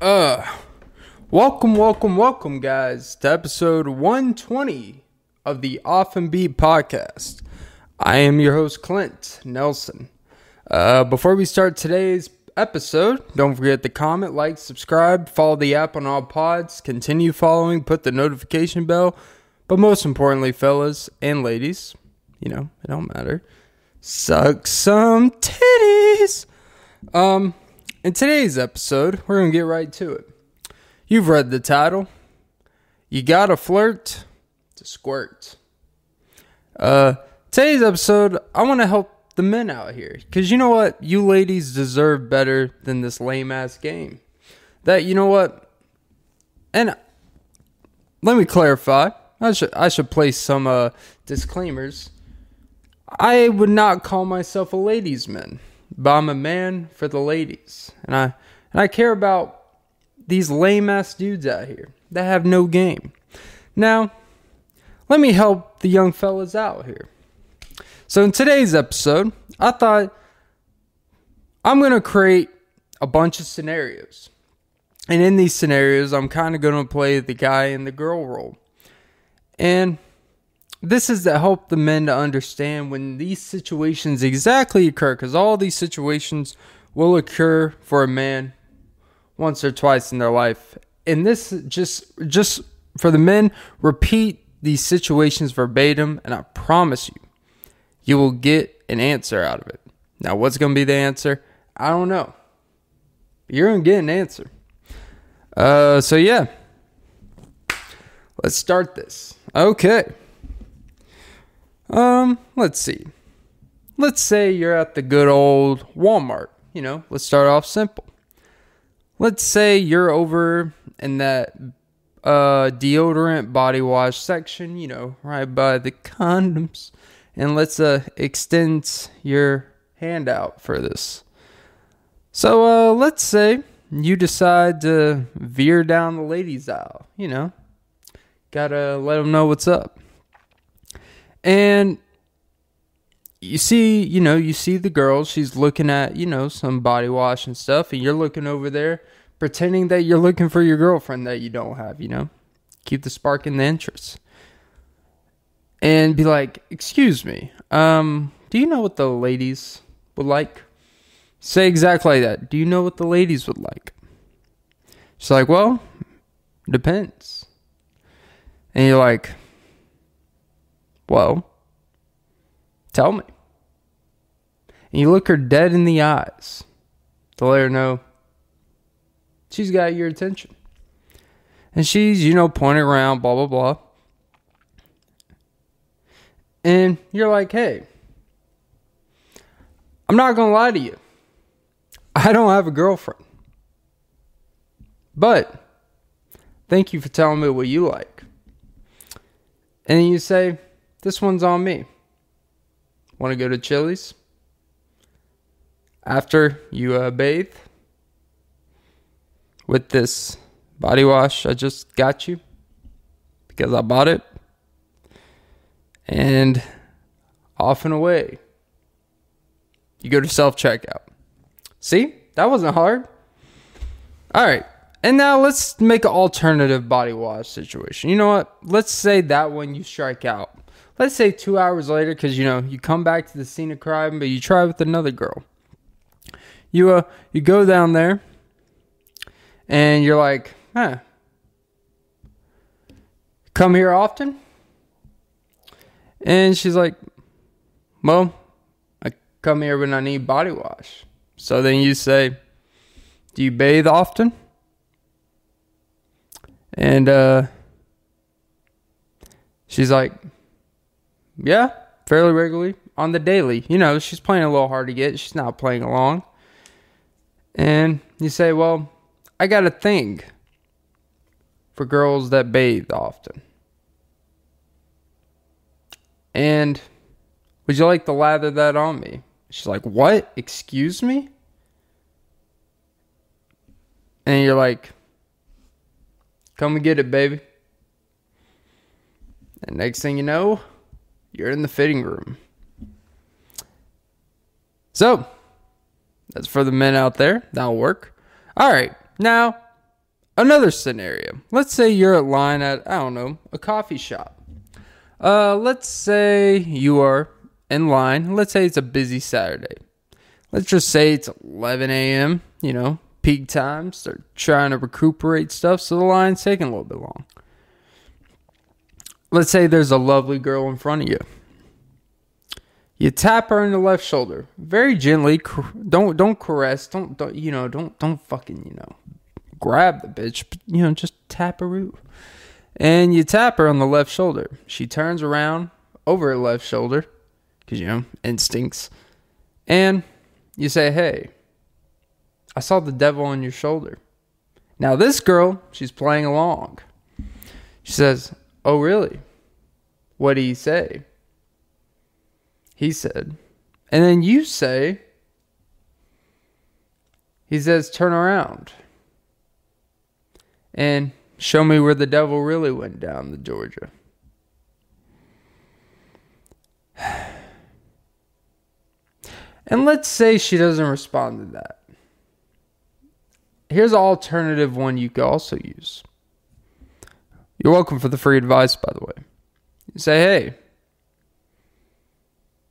Uh, welcome, welcome, welcome, guys, to episode 120 of the Off and Beat podcast. I am your host, Clint Nelson. Uh, before we start today's episode, don't forget to comment, like, subscribe, follow the app on all pods, continue following, put the notification bell, but most importantly, fellas and ladies, you know, it don't matter. Suck some titties. Um, in today's episode, we're gonna get right to it. You've read the title. You gotta flirt to squirt. Uh, today's episode, I want to help the men out here because you know what, you ladies deserve better than this lame ass game. That you know what, and let me clarify. I should I should place some uh disclaimers. I would not call myself a ladies' man, but I'm a man for the ladies, and I and I care about these lame ass dudes out here that have no game. Now, let me help the young fellas out here. So in today's episode, I thought I'm gonna create a bunch of scenarios, and in these scenarios, I'm kind of gonna play the guy and the girl role, and this is to help the men to understand when these situations exactly occur because all these situations will occur for a man once or twice in their life. And this just just for the men repeat these situations verbatim and i promise you you will get an answer out of it. Now what's going to be the answer? I don't know. You're going to get an answer. Uh so yeah. Let's start this. Okay um, let's see. Let's say you're at the good old Walmart. You know, let's start off simple. Let's say you're over in that uh deodorant body wash section, you know, right by the condoms. And let's uh extend your hand out for this. So uh let's say you decide to veer down the ladies aisle, you know. Got to let them know what's up. And you see, you know, you see the girl, she's looking at, you know, some body wash and stuff, and you're looking over there pretending that you're looking for your girlfriend that you don't have, you know? Keep the spark in the interest. And be like, excuse me, um, do you know what the ladies would like? Say exactly like that. Do you know what the ladies would like? She's like, well, depends. And you're like, well, tell me. And you look her dead in the eyes to let her know she's got your attention. And she's, you know, pointing around, blah, blah, blah. And you're like, hey, I'm not going to lie to you. I don't have a girlfriend. But thank you for telling me what you like. And you say, this one's on me. Want to go to Chili's? After you uh, bathe with this body wash I just got you because I bought it. And off and away. You go to self checkout. See? That wasn't hard. All right. And now let's make an alternative body wash situation. You know what? Let's say that one you strike out let's say two hours later, because you know you come back to the scene of crime, but you try with another girl. You uh you go down there, and you're like, huh, come here often? And she's like, well, I come here when I need body wash. So then you say, do you bathe often? And uh, she's like, yeah, fairly regularly on the daily. You know, she's playing a little hard to get. She's not playing along. And you say, well, I got a thing for girls that bathe often. And would you like to lather that on me? She's like, what? Excuse me? And you're like, come and get it, baby. And next thing you know, you're in the fitting room. So, that's for the men out there. That'll work. All right. Now, another scenario. Let's say you're at line at I don't know a coffee shop. Uh, let's say you are in line. Let's say it's a busy Saturday. Let's just say it's 11 a.m. You know, peak times. They're trying to recuperate stuff, so the line's taking a little bit long. Let's say there's a lovely girl in front of you. You tap her in the left shoulder very gently. Don't don't caress. Don't, don't you know? Don't don't fucking you know grab the bitch. But, you know, just tap her. Root. And you tap her on the left shoulder. She turns around over her left shoulder because you know instincts, and you say, "Hey, I saw the devil on your shoulder." Now this girl, she's playing along. She says, "Oh, really? What do you say?" He said. And then you say, he says, turn around and show me where the devil really went down to Georgia. And let's say she doesn't respond to that. Here's an alternative one you could also use. You're welcome for the free advice, by the way. You say, hey,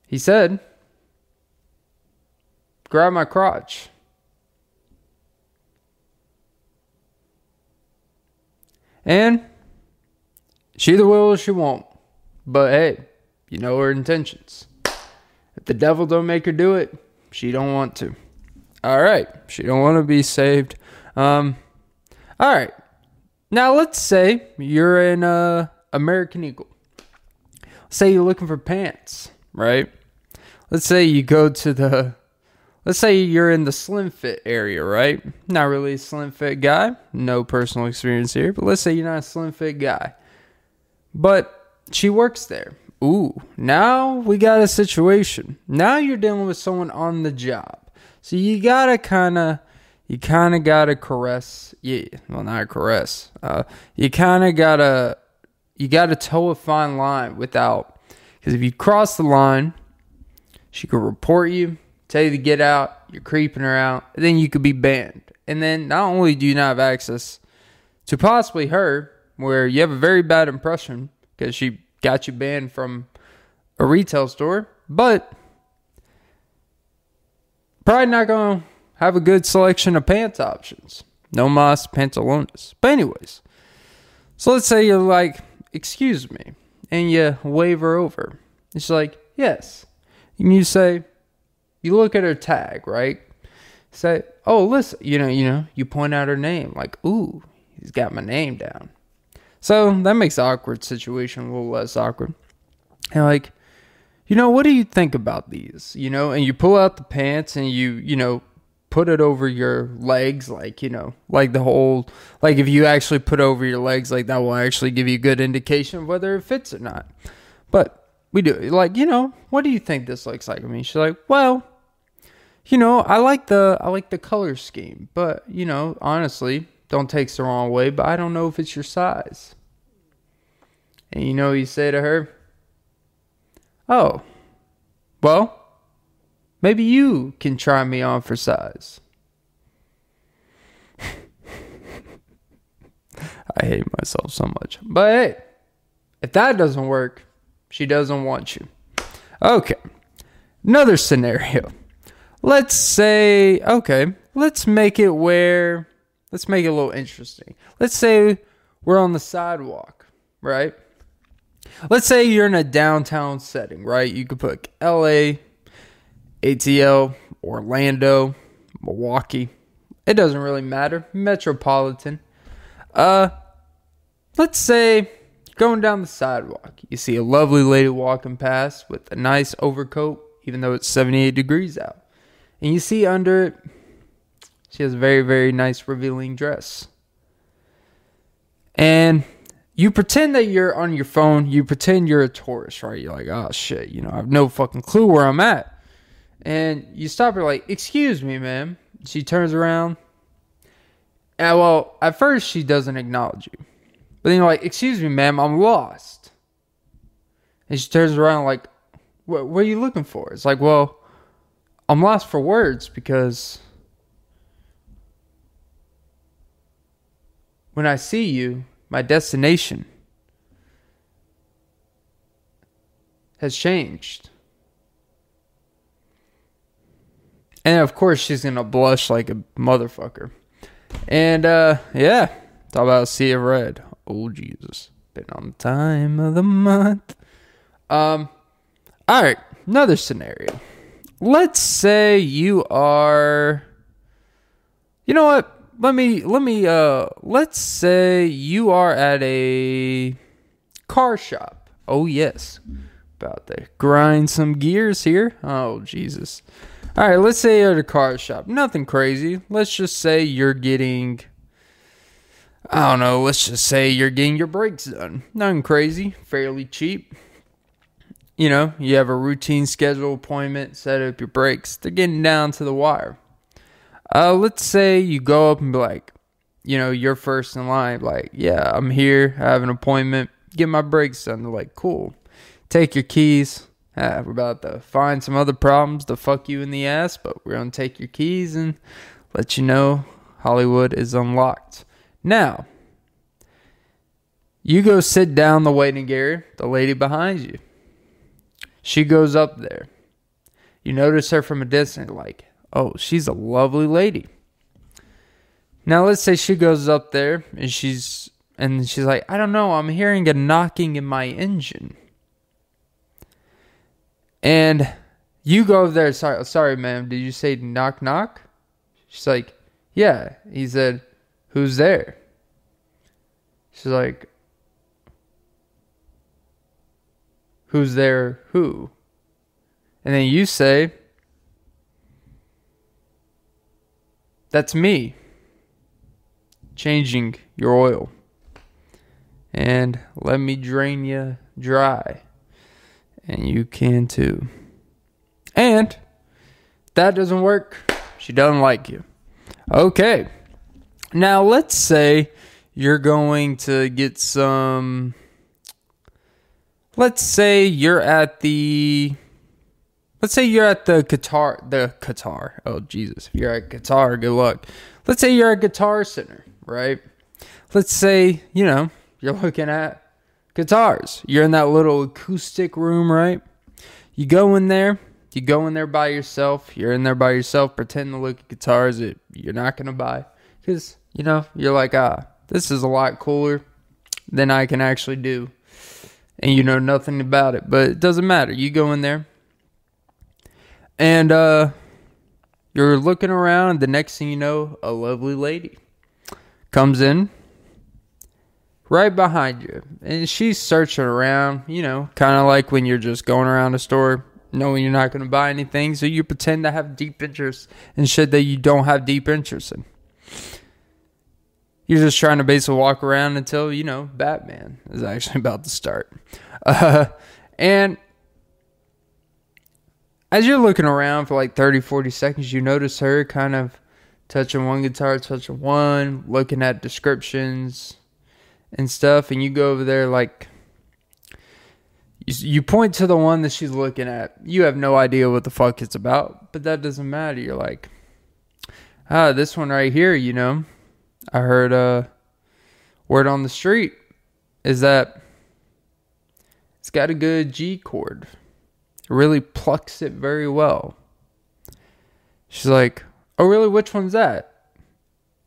he said, grab my crotch. And she either will or she won't. But hey, you know her intentions. If the devil don't make her do it, she don't want to. All right, she don't want to be saved. Um, all right. Now let's say you're in uh, American Eagle. Say you're looking for pants, right? let's say you go to the let's say you're in the slim fit area, right? Not really a slim fit guy, no personal experience here, but let's say you're not a slim fit guy. But she works there. Ooh, now we got a situation. Now you're dealing with someone on the job. So you gotta kinda you kinda gotta caress yeah, well not caress. Uh you kinda gotta you gotta toe a fine line without because if you cross the line she could report you, tell you to get out, you're creeping her out, then you could be banned. And then not only do you not have access to possibly her, where you have a very bad impression because she got you banned from a retail store, but probably not going to have a good selection of pants options. No mas pantalones. But anyways, so let's say you're like, excuse me, and you wave her over. It's like, yes, and you say, you look at her tag, right? Say, oh, listen, you know, you know, you point out her name, like, ooh, he's got my name down. So that makes the awkward situation a little less awkward. And like, you know, what do you think about these? You know, and you pull out the pants and you, you know, put it over your legs, like, you know, like the whole, like if you actually put over your legs, like that will actually give you a good indication of whether it fits or not. But we do like you know what do you think this looks like? I mean she's like well you know i like the i like the color scheme but you know honestly don't take it the wrong way but i don't know if it's your size. And you know you say to her? Oh well maybe you can try me on for size i hate myself so much but hey if that doesn't work she doesn't want you. Okay. Another scenario. Let's say, okay, let's make it where, let's make it a little interesting. Let's say we're on the sidewalk, right? Let's say you're in a downtown setting, right? You could put LA, ATL, Orlando, Milwaukee. It doesn't really matter. Metropolitan. Uh, let's say Going down the sidewalk, you see a lovely lady walking past with a nice overcoat, even though it's 78 degrees out. And you see under it, she has a very, very nice revealing dress. And you pretend that you're on your phone, you pretend you're a tourist, right? You're like, oh shit, you know, I have no fucking clue where I'm at. And you stop her, like, excuse me, ma'am. She turns around. And well, at first, she doesn't acknowledge you. But then you're like, excuse me, ma'am, I'm lost. And she turns around like, what, what are you looking for? It's like, well, I'm lost for words because when I see you, my destination has changed. And of course, she's gonna blush like a motherfucker. And uh, yeah, talk about Sea of Red. Oh Jesus, been on time of the month. Um, all right, another scenario. Let's say you are. You know what? Let me let me uh. Let's say you are at a car shop. Oh yes, about to grind some gears here. Oh Jesus. All right, let's say you're at a car shop. Nothing crazy. Let's just say you're getting, I don't know, let's just say you're getting your brakes done. Nothing crazy, fairly cheap. You know, you have a routine schedule appointment, set up your brakes. They're getting down to the wire. Uh, let's say you go up and be like, you know, you're first in line, like, yeah, I'm here, I have an appointment, get my brakes done. They're like, cool. Take your keys, uh, we're about to find some other problems to fuck you in the ass, but we're going to take your keys and let you know Hollywood is unlocked. Now, you go sit down the waiting area, the lady behind you. She goes up there. You notice her from a distance, like, oh, she's a lovely lady. Now, let's say she goes up there and she's and she's like, I don't know, I'm hearing a knocking in my engine. And you go there. Sorry, sorry, ma'am. Did you say knock knock? She's like, yeah. He said, who's there? She's like, who's there? Who? And then you say, that's me. Changing your oil. And let me drain you dry and you can too. And that doesn't work. She doesn't like you. Okay. Now let's say you're going to get some let's say you're at the let's say you're at the guitar the guitar oh jesus if you're at guitar good luck let's say you're at guitar center right let's say you know you're looking at guitars. You're in that little acoustic room, right? You go in there, you go in there by yourself. You're in there by yourself, pretend to look at guitars that you're not going to buy. Because, you know, you're like, ah, this is a lot cooler than I can actually do. And you know nothing about it. But it doesn't matter. You go in there and uh, you're looking around. The next thing you know, a lovely lady comes in right behind you. And she's searching around, you know, kind of like when you're just going around a store knowing you're not going to buy anything. So you pretend to have deep interest in shit that you don't have deep interest in. You're just trying to basically walk around until, you know, Batman is actually about to start. Uh, and as you're looking around for like 30, 40 seconds, you notice her kind of touching one guitar, touching one, looking at descriptions, and stuff, and you go over there like you, point to the one that she's looking at. You have no idea what the fuck it's about, but that doesn't matter. You're like, ah, this one right here, you know. I heard a uh, word on the street is that it's got a good G chord. It really plucks it very well. She's like, Oh, really? Which one's that?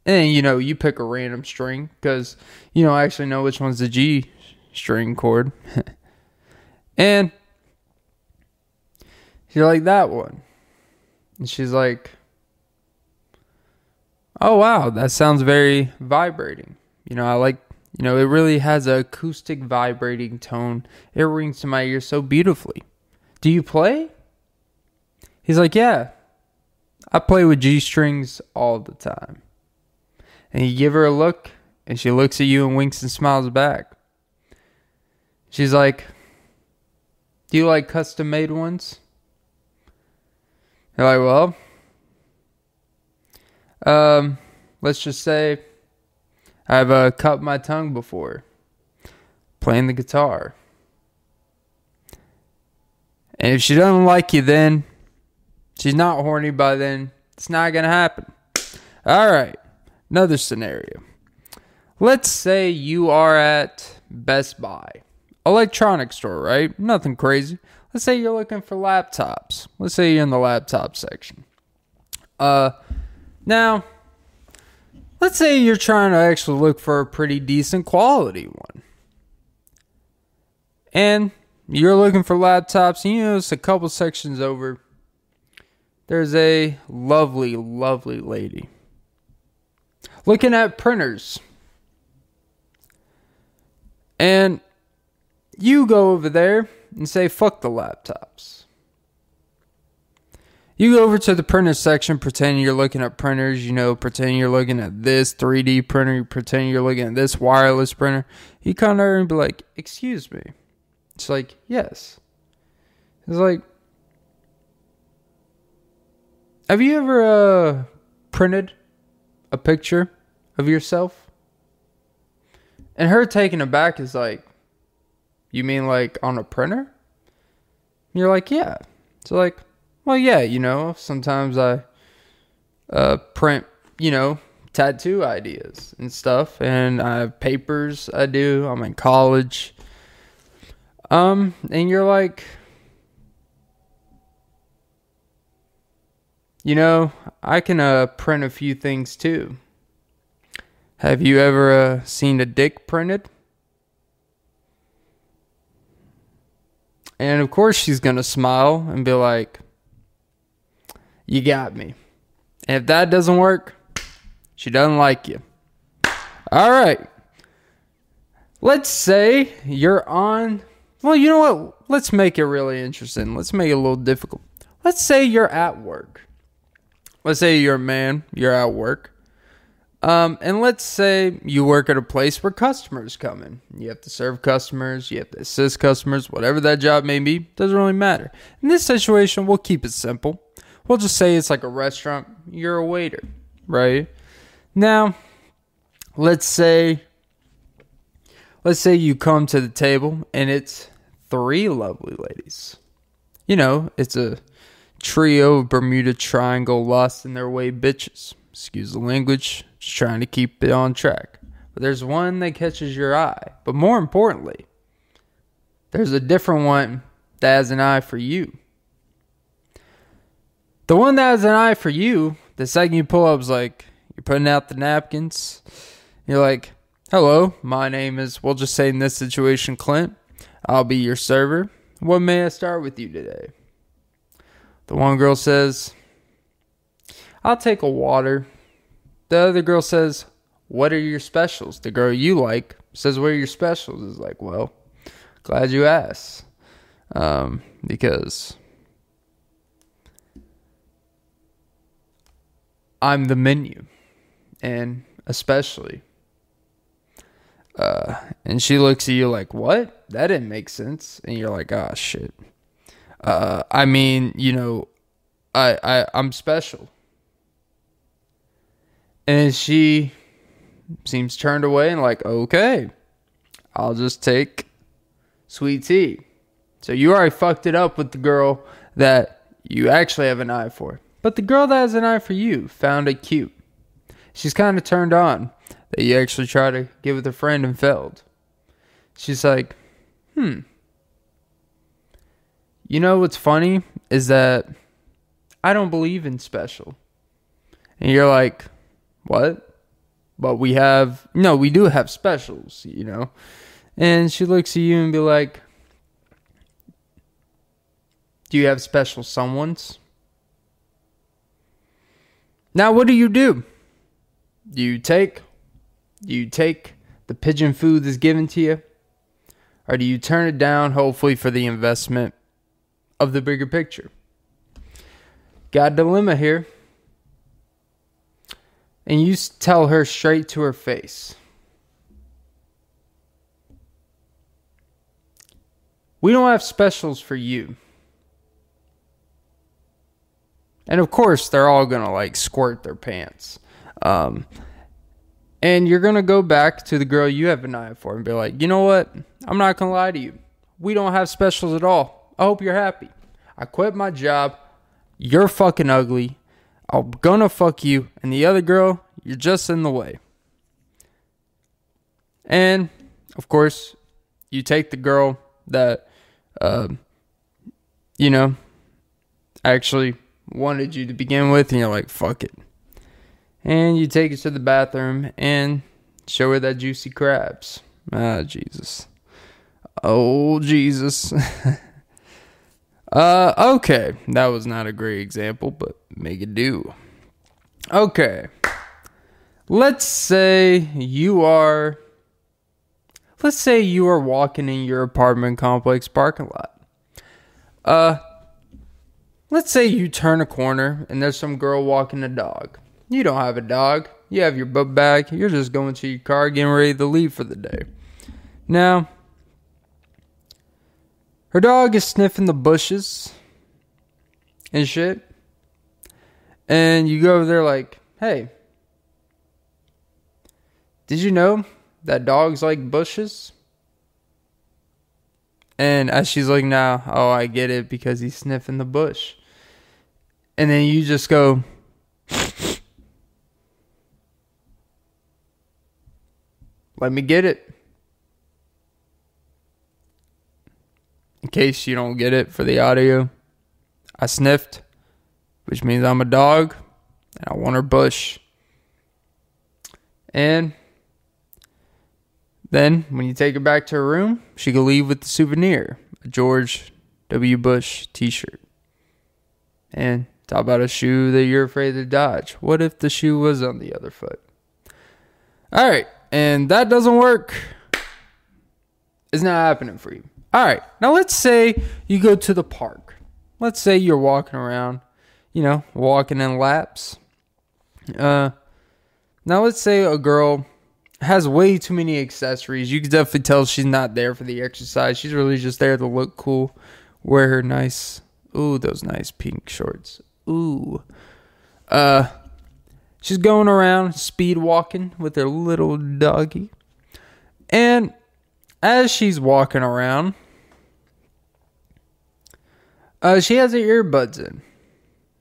And you know, you pick a random string because you don't actually know which one's the G string chord. and you're like that one. And she's like, Oh wow, that sounds very vibrating. You know, I like you know, it really has a acoustic vibrating tone. It rings to my ear so beautifully. Do you play? He's like, Yeah. I play with G strings all the time and you give her a look and she looks at you and winks and smiles back. She's like, Do you like custom made ones? You're like, Well, um, let's just say I've uh, cut my tongue before playing the guitar. And if she doesn't like you then, she's not horny by then, it's not going to happen. All right. Another scenario. let's say you are at Best Buy, electronics store, right? Nothing crazy. Let's say you're looking for laptops. Let's say you're in the laptop section. Uh, now, let's say you're trying to actually look for a pretty decent quality one. And you're looking for laptops, and you notice a couple sections over, there's a lovely, lovely lady looking at printers. And you go over there and say, fuck the laptops. You go over to the printer section, pretending you're looking at printers, you know, pretending you're looking at this 3D printer, pretending you're looking at this wireless printer. You come over and be like, excuse me. It's like, yes. It's like, have you ever uh, printed a picture of yourself? And her taking it back is like, you mean like on a printer? And you're like, yeah. So like, well, yeah, you know, sometimes I uh, print, you know, tattoo ideas and stuff, and I have papers I do. I'm in college. Um, and you're like, you know, I can uh, print a few things too. Have you ever uh, seen a dick printed? And of course, she's going to smile and be like, You got me. And if that doesn't work, she doesn't like you. All right. Let's say you're on. Well, you know what? Let's make it really interesting. Let's make it a little difficult. Let's say you're at work. Let's say you're a man, you're at work. Um, and let's say you work at a place where customers come in. You have to serve customers, you have to assist customers, whatever that job may be, doesn't really matter. In this situation, we'll keep it simple. We'll just say it's like a restaurant, you're a waiter, right? Now, let's say let's say you come to the table and it's three lovely ladies. You know, it's a trio of Bermuda Triangle lost in their way bitches. Excuse the language just trying to keep it on track. But there's one that catches your eye. But more importantly, there's a different one that has an eye for you. The one that has an eye for you, the second you pull up is like, you're putting out the napkins. You're like, hello, my name is, we'll just say in this situation, Clint. I'll be your server. What may I start with you today? The one girl says, I'll take a water the other girl says, What are your specials? The girl you like says, What are your specials? Is like, Well, glad you asked. Um, because I'm the menu. And especially. Uh, and she looks at you like, What? That didn't make sense. And you're like, Oh, shit. Uh, I mean, you know, I, I, I'm special. And she seems turned away and like, okay, I'll just take sweet tea. So you already fucked it up with the girl that you actually have an eye for. But the girl that has an eye for you found it cute. She's kind of turned on that you actually try to get with a friend and failed. She's like, hmm. You know what's funny is that I don't believe in special. And you're like, what? But we have, no, we do have specials, you know? And she looks at you and be like, do you have special someone's? Now, what do you do? Do you take, do you take the pigeon food that's given to you? Or do you turn it down, hopefully, for the investment of the bigger picture? Got a dilemma here and you tell her straight to her face. We don't have specials for you. And of course, they're all going to like squirt their pants. Um, and you're going to go back to the girl you have an eye for and be like, you know what? I'm not going to lie to you. We don't have specials at all. I hope you're happy. I quit my job. You're fucking ugly. I'm gonna fuck you, and the other girl, you're just in the way. And of course, you take the girl that, uh, you know, actually wanted you to begin with, and you're like, fuck it. And you take her to the bathroom and show her that juicy crabs. Ah, Jesus. Oh, Jesus. uh, okay. That was not a great example, but make it do. Okay. Let's say you are. Let's say you are walking in your apartment complex parking lot. Uh, let's say you turn a corner and there's some girl walking a dog. You don't have a dog. You have your book bag. You're just going to your car, getting ready to leave for the day. Now, her dog is sniffing the bushes and shit. And you go over there like, hey, did you know that dogs like bushes? And as she's like, now, oh, I get it because he's sniffing the bush. And then you just go, let me get it. In case you don't get it for the audio, I sniffed, which means I'm a dog and I want her bush. And then, when you take her back to her room, she can leave with the souvenir a George W. Bush t shirt. And talk about a shoe that you're afraid to dodge. What if the shoe was on the other foot? All right, and that doesn't work. It's not happening for you. All right, now let's say you go to the park. Let's say you're walking around, you know, walking in laps. Uh, now let's say a girl has way too many accessories. You can definitely tell she's not there for the exercise. She's really just there to look cool, wear her nice, ooh, those nice pink shorts. Ooh. Uh, she's going around speed walking with her little doggy. And as she's walking around, uh, she has her earbuds in.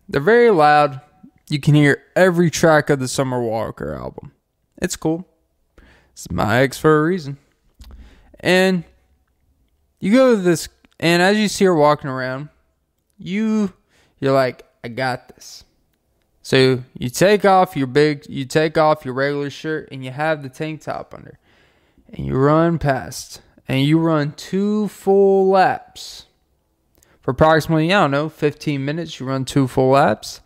They're very loud. You can hear every track of the Summer Walker album. It's cool. It's my ex for a reason. And you go to this, and as you see her walking around, you you're like, I got this. So you take off your big, you take off your regular shirt, and you have the tank top under, and you run past, and you run two full laps for approximately I don't know, 15 minutes. You run two full laps.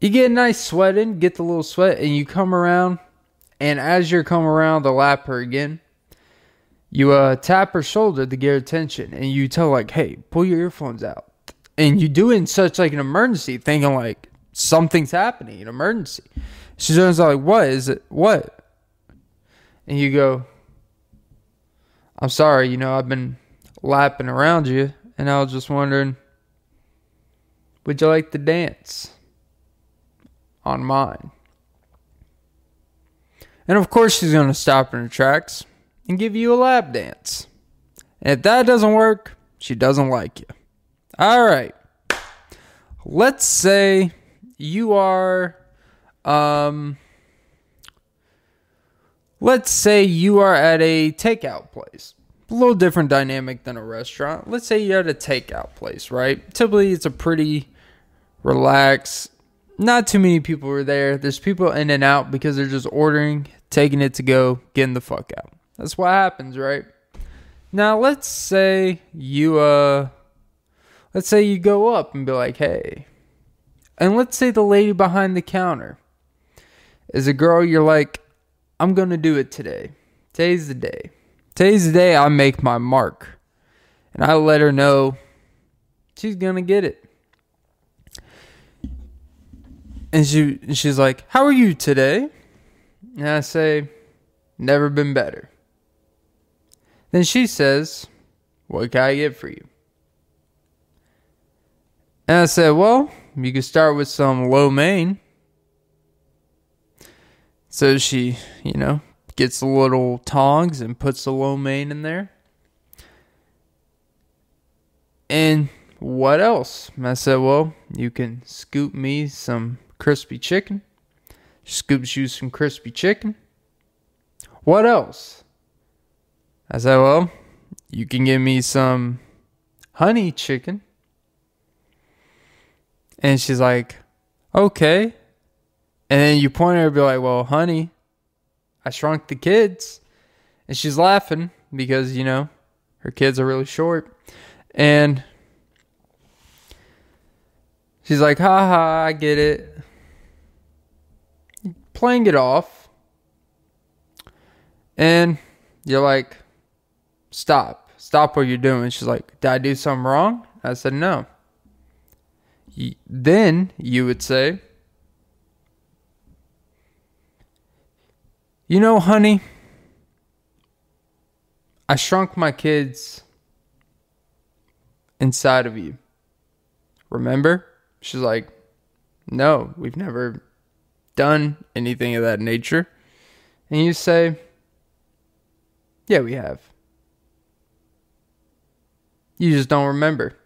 You get a nice sweat in, get the little sweat, and you come around and as you're coming around the lap her again, you uh, tap her shoulder to get her attention, and you tell like, "Hey, pull your earphones out." And you do it in such like an emergency, thinking like something's happening, an emergency. She's like, "What is it? What?" And you go, "I'm sorry, you know, I've been lapping around you, and I was just wondering, would you like to dance on mine?" And of course, she's going to stop in her tracks and give you a lap dance. And if that doesn't work, she doesn't like you. All right. Let's say you are um let's say you are at a takeout place. A little different dynamic than a restaurant. Let's say you're at a takeout place, right? Typically it's a pretty relaxed not too many people are there. There's people in and out because they're just ordering, taking it to go, getting the fuck out. That's what happens, right? Now let's say you uh let's say you go up and be like, "Hey." And let's say the lady behind the counter is a girl you're like, "I'm to do it today. Today's the day. Today's the day I make my mark." And I let her know she's going to get it. And she she's like, "How are you today?" And I say, "Never been better." Then she says, "What can I get for you?" And I said, "Well, you could start with some lo mein." So she, you know, gets the little tongs and puts the lo mein in there. And what else? And I said, well, you can scoop me some crispy chicken. Scoops you some crispy chicken. What else? I said, Well, you can give me some honey chicken. And she's like, Okay. And then you point at her and be like, Well, honey, I shrunk the kids. And she's laughing because, you know, her kids are really short. And she's like, ha ha, I get it. Playing it off. And you're like, stop. Stop what you're doing. She's like, did I do something wrong? I said, no. Then you would say, you know, honey, I shrunk my kids inside of you. Remember? She's like, No, we've never done anything of that nature. And you say, Yeah, we have. You just don't remember.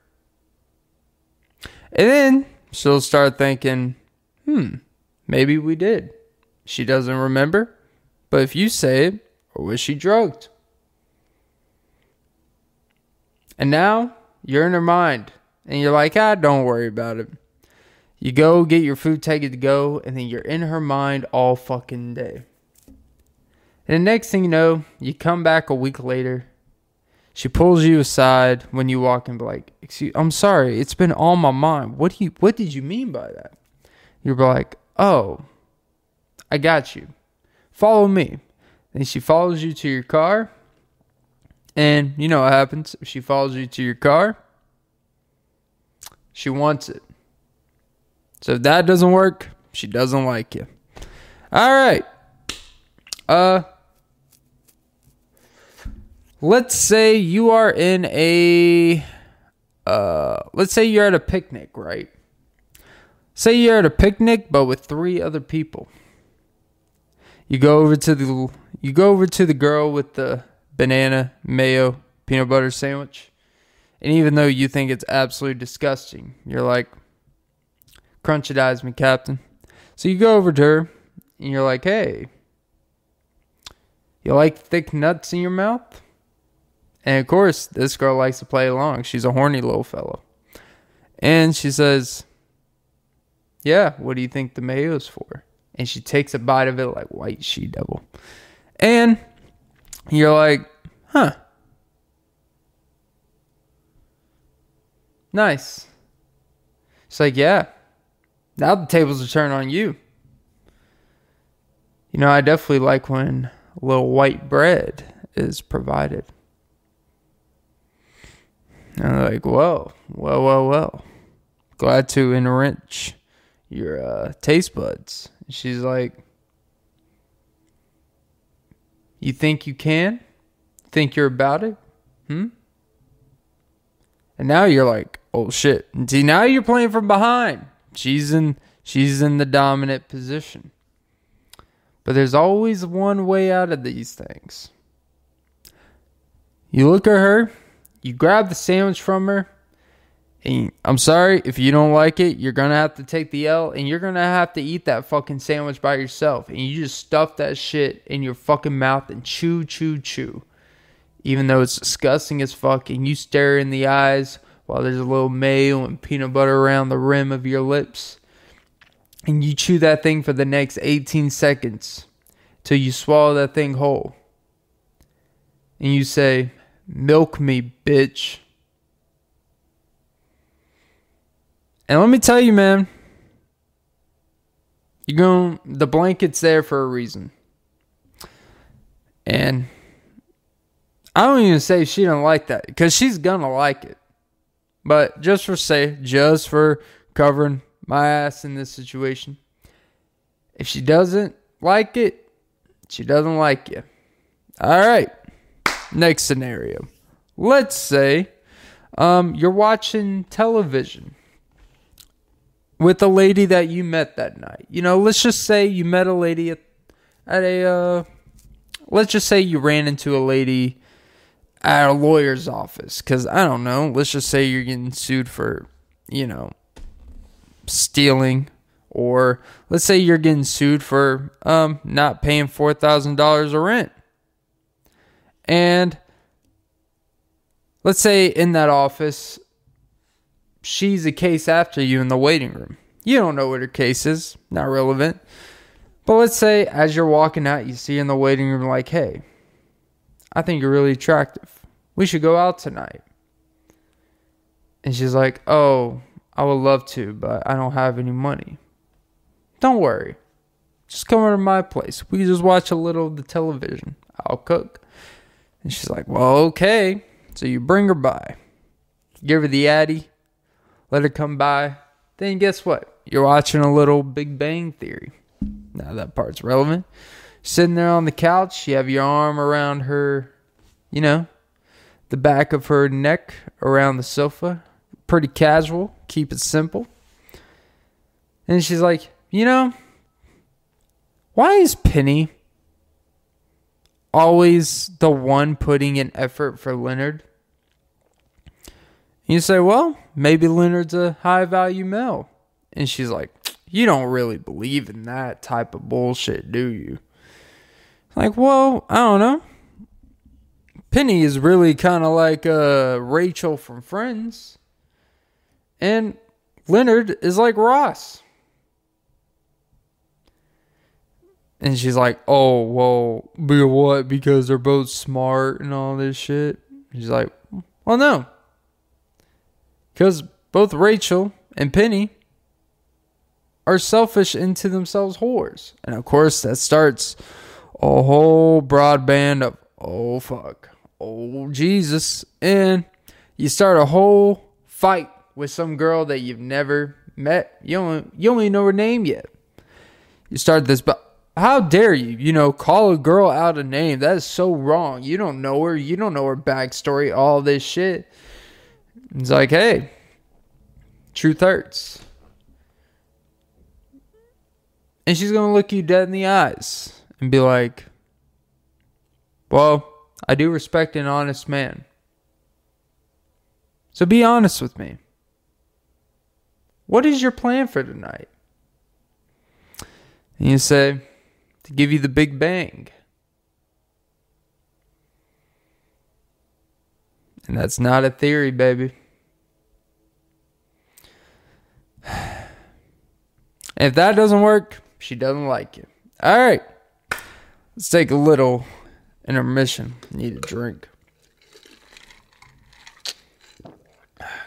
And then she'll start thinking, Hmm, maybe we did. She doesn't remember. But if you say it, or was she drugged? And now you're in her mind and you're like, ah, don't worry about it. You go get your food, take it to go, and then you're in her mind all fucking day. And the next thing you know, you come back a week later. She pulls you aside when you walk in, like, "Excuse, I'm sorry, it's been on my mind. What do you, what did you mean by that?" You're like, "Oh, I got you. Follow me." And she follows you to your car, and you know what happens if she follows you to your car? She wants it. So if that doesn't work, she doesn't like you. All right. Uh let's say you are in a uh let's say you're at a picnic, right? Say you're at a picnic but with three other people. You go over to the you go over to the girl with the banana, mayo, peanut butter sandwich. And even though you think it's absolutely disgusting, you're like, crunch it eyes me, Captain. So you go over to her and you're like, hey, you like thick nuts in your mouth? And of course, this girl likes to play along. She's a horny little fellow. And she says, yeah, what do you think the mayo's for? And she takes a bite of it like white she devil. And you're like, huh. Nice. It's like, yeah. Now the tables are turned on you. You know, I definitely like when a little white bread is provided. And I'm like, whoa, well, well, well. Glad to enrich your uh, taste buds. She's like, you think you can? Think you're about it? Hmm? And now you're like, oh shit. And see, now you're playing from behind. She's in she's in the dominant position. But there's always one way out of these things. You look at her, you grab the sandwich from her, and I'm sorry, if you don't like it, you're gonna have to take the L and you're gonna have to eat that fucking sandwich by yourself. And you just stuff that shit in your fucking mouth and chew, chew, chew. Even though it's disgusting as fuck, and you stare in the eyes while there's a little mayo and peanut butter around the rim of your lips. And you chew that thing for the next 18 seconds till you swallow that thing whole. And you say, Milk me, bitch. And let me tell you, man, you're going the blanket's there for a reason. And I don't even say she don't like that because she's gonna like it. But just for say, just for covering my ass in this situation, if she doesn't like it, she doesn't like you. All right. Next scenario. Let's say um, you're watching television with a lady that you met that night. You know, let's just say you met a lady at, at a, uh, let's just say you ran into a lady at a lawyer's office. Because I don't know, let's just say you're getting sued for, you know, stealing. Or let's say you're getting sued for um, not paying $4,000 of rent. And let's say in that office, she's a case after you in the waiting room. You don't know what her case is, not relevant. But let's say as you're walking out, you see in the waiting room, like, hey, I think you're really attractive. We should go out tonight. And she's like, oh, I would love to, but I don't have any money. Don't worry. Just come over to my place. We just watch a little of the television. I'll cook. And she's like, well, okay. So you bring her by, give her the Addy, let her come by. Then guess what? You're watching a little Big Bang Theory. Now that part's relevant. Sitting there on the couch, you have your arm around her, you know, the back of her neck around the sofa. Pretty casual. Keep it simple. And she's like, you know, why is Penny always the one putting in effort for Leonard? You say, well, maybe Leonard's a high value male. And she's like, you don't really believe in that type of bullshit, do you? Like, well, I don't know. Penny is really kind of like uh, Rachel from Friends. And Leonard is like Ross. And she's like, oh, well, be what? Because they're both smart and all this shit. She's like, well, no. Because both Rachel and Penny are selfish into themselves whores. And of course, that starts a whole broadband of, oh, fuck. Oh, Jesus. And you start a whole fight with some girl that you've never met. You don't, you don't even know her name yet. You start this, but how dare you, you know, call a girl out a name? That is so wrong. You don't know her. You don't know her backstory, all this shit. It's like, hey, truth hurts. And she's going to look you dead in the eyes and be like, well, I do respect an honest man. So be honest with me. What is your plan for tonight? And you say, to give you the big bang. And that's not a theory, baby. If that doesn't work, she doesn't like you. All right. Let's take a little intermission. Need a drink.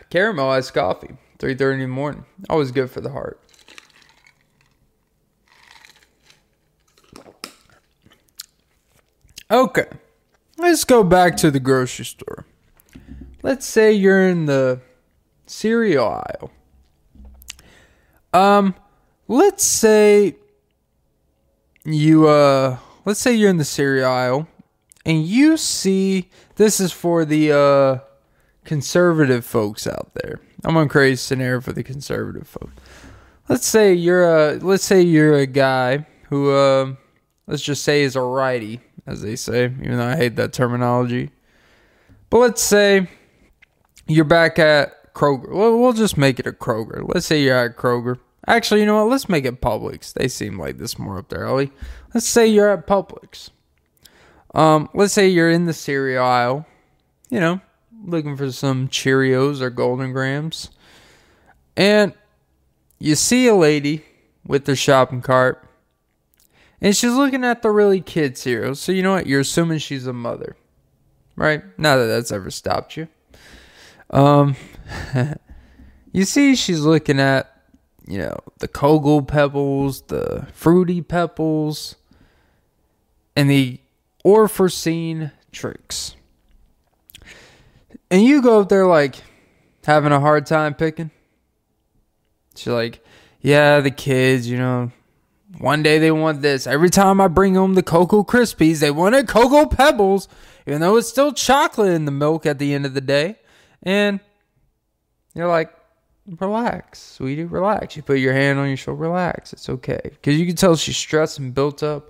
Caramel iced coffee. 3.30 in the morning. Always good for the heart. Okay. Let's go back to the grocery store. Let's say you're in the cereal aisle. Um, let's say you uh let's say you're in the cereal aisle and you see this is for the uh conservative folks out there. I'm gonna create a scenario for the conservative folks. Let's say you're a let's say you're a guy who uh let's just say is a righty as they say, even though I hate that terminology. But let's say you're back at Kroger. Well, we'll just make it a Kroger. Let's say you're at Kroger. Actually, you know what? Let's make it Publix. They seem like this more up there, Ellie. Let's say you're at Publix. Um, let's say you're in the cereal aisle, you know, looking for some Cheerios or Golden Grahams. and you see a lady with her shopping cart and she's looking at the really kid cereals. So you know what? You're assuming she's a mother, right? Not that that's ever stopped you. Um, you see, she's looking at you know the Cocoa Pebbles, the fruity pebbles, and the unforeseen Trix. And you go up there like having a hard time picking. She's like, yeah, the kids, you know, one day they want this. Every time I bring home the Cocoa Krispies, they wanted Cocoa Pebbles, even though it's still chocolate in the milk at the end of the day. And you're like, relax, sweetie, relax. You put your hand on your shoulder, relax. It's okay. Because you can tell she's stressed and built up.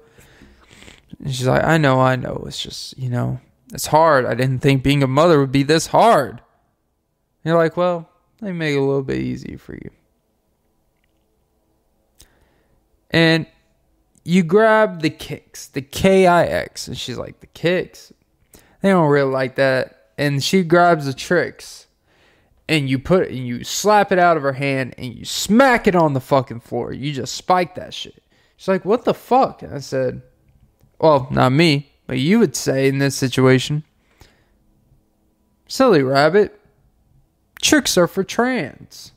And she's like, I know, I know. It's just, you know, it's hard. I didn't think being a mother would be this hard. And you're like, well, let me make it a little bit easier for you. And you grab the kicks, the K I X. And she's like, the kicks? They don't really like that. And she grabs the Trix and you put and you slap it out of her hand and you smack it on the fucking floor. You just spike that shit. She's like, "What the fuck?" And I said, "Well, not me, but you would say in this situation, silly rabbit, Trix are for trans."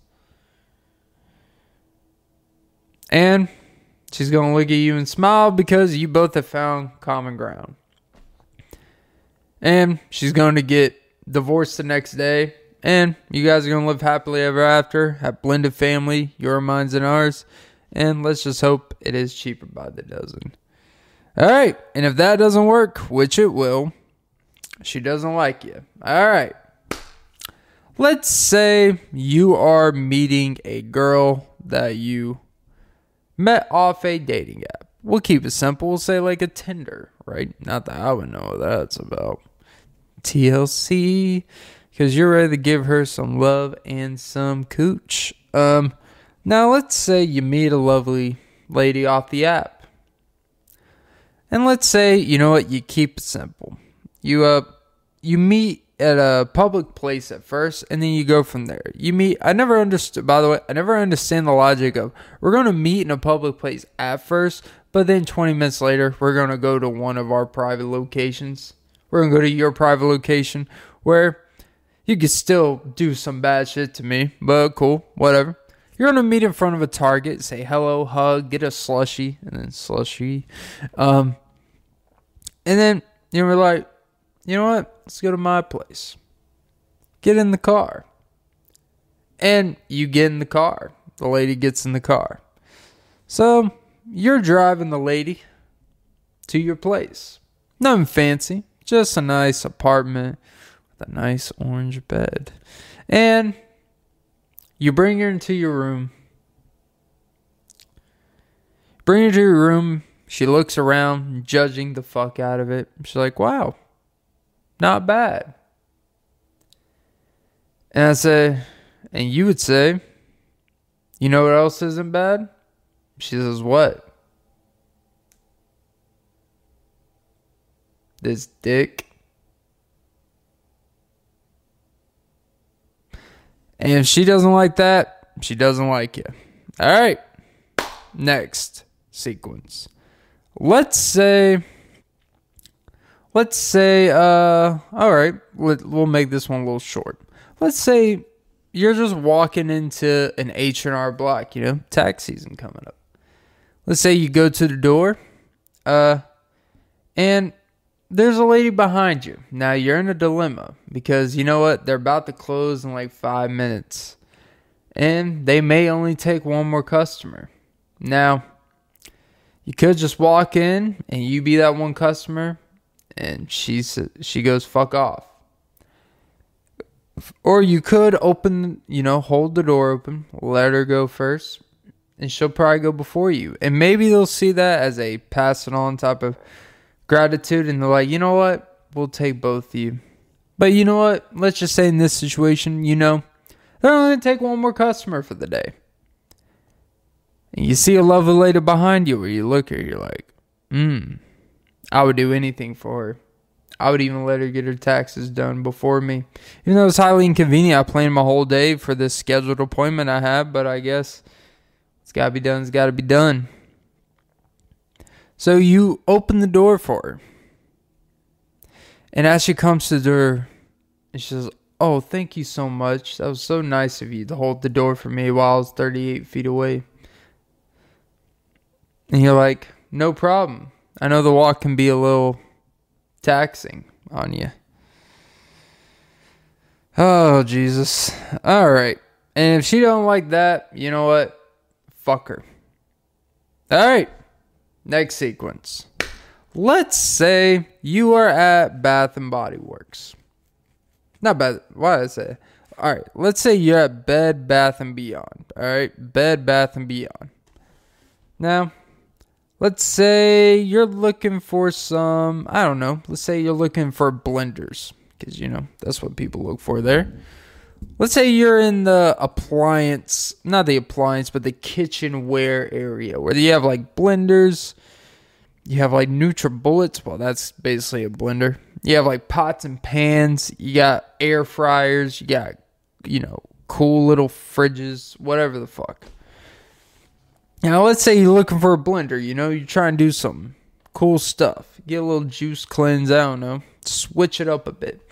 And she's going to look at you and smile because you both have found common ground. And she's going to get divorced the next day. And you guys are going to live happily ever after, have blended family, your minds and ours. And let's just hope it is cheaper by the dozen. All right. And if that doesn't work, which it will, she doesn't like you. All right. Let's say you are meeting a girl that you met off a dating app. We'll keep it simple. We'll say like a Tinder, right? Not that I would know what that's about. TLC, because you're ready to give her some love and some cooch. Um, now let's say you meet a lovely lady off the app, and let's say you know what you keep it simple. You uh, you meet at a public place at first and then you go from there. You meet I never understood by the way, I never understand the logic of we're going to meet in a public place at first, but then 20 minutes later we're going to go to one of our private locations. We're going to go to your private location where you could still do some bad shit to me, but cool, whatever. You're gonna meet in front of a Target, say hello, hug, get a slushy, and then slushy, um, and then you know, we're like, you know what? Let's go to my place. Get in the car. And you get in the car. The lady gets in the car. So you're driving the lady to your place. Nothing fancy, just a nice apartment with a nice orange bed. And you bring her into your room. Bring her to your room. She looks around, judging the fuck out of it. She's like, wow, not bad. And I say, and you would say, you know what else isn't bad? She says, what? This dick. And if she doesn't like that, she doesn't like you. All right. Next sequence. Let's say let's say uh all right let, we'll make this one a little short let's say you're just walking into an h&r block you know tax season coming up let's say you go to the door uh and there's a lady behind you now you're in a dilemma because you know what they're about to close in like five minutes and they may only take one more customer now you could just walk in and you be that one customer and she she goes fuck off. Or you could open, you know, hold the door open, let her go first, and she'll probably go before you. And maybe they'll see that as a pass it on type of gratitude, and they're like, you know what, we'll take both of you. But you know what? Let's just say in this situation, you know, they're only gonna take one more customer for the day. And you see a lovely lady behind you where you look at her, you're like, hmm I would do anything for her. I would even let her get her taxes done before me. Even though it's highly inconvenient, I planned my whole day for this scheduled appointment I have, but I guess it's got to be done. It's got to be done. So you open the door for her. And as she comes to the door, she says, Oh, thank you so much. That was so nice of you to hold the door for me while I was 38 feet away. And you're like, No problem. I know the walk can be a little taxing on you. Oh Jesus. All right. And if she don't like that, you know what? Fuck her. All right. Next sequence. Let's say you are at Bath and Body Works. Not Bath. Why did I say? All right. Let's say you're at Bed Bath and Beyond. All right. Bed Bath and Beyond. Now, let's say you're looking for some, I don't know, let's say you're looking for blenders, because, you know, that's what people look for there. Let's say you're in the appliance, not the appliance, but the kitchenware area where you have like blenders, you have like NutriBullets. Well, that's basically a blender. You have like pots and pans, you got air fryers, you got, you know, cool little fridges, whatever the fuck. Now, let's say you're looking for a blender, you know, you try and do some cool stuff. Get a little juice cleanse, I don't know, switch it up a bit.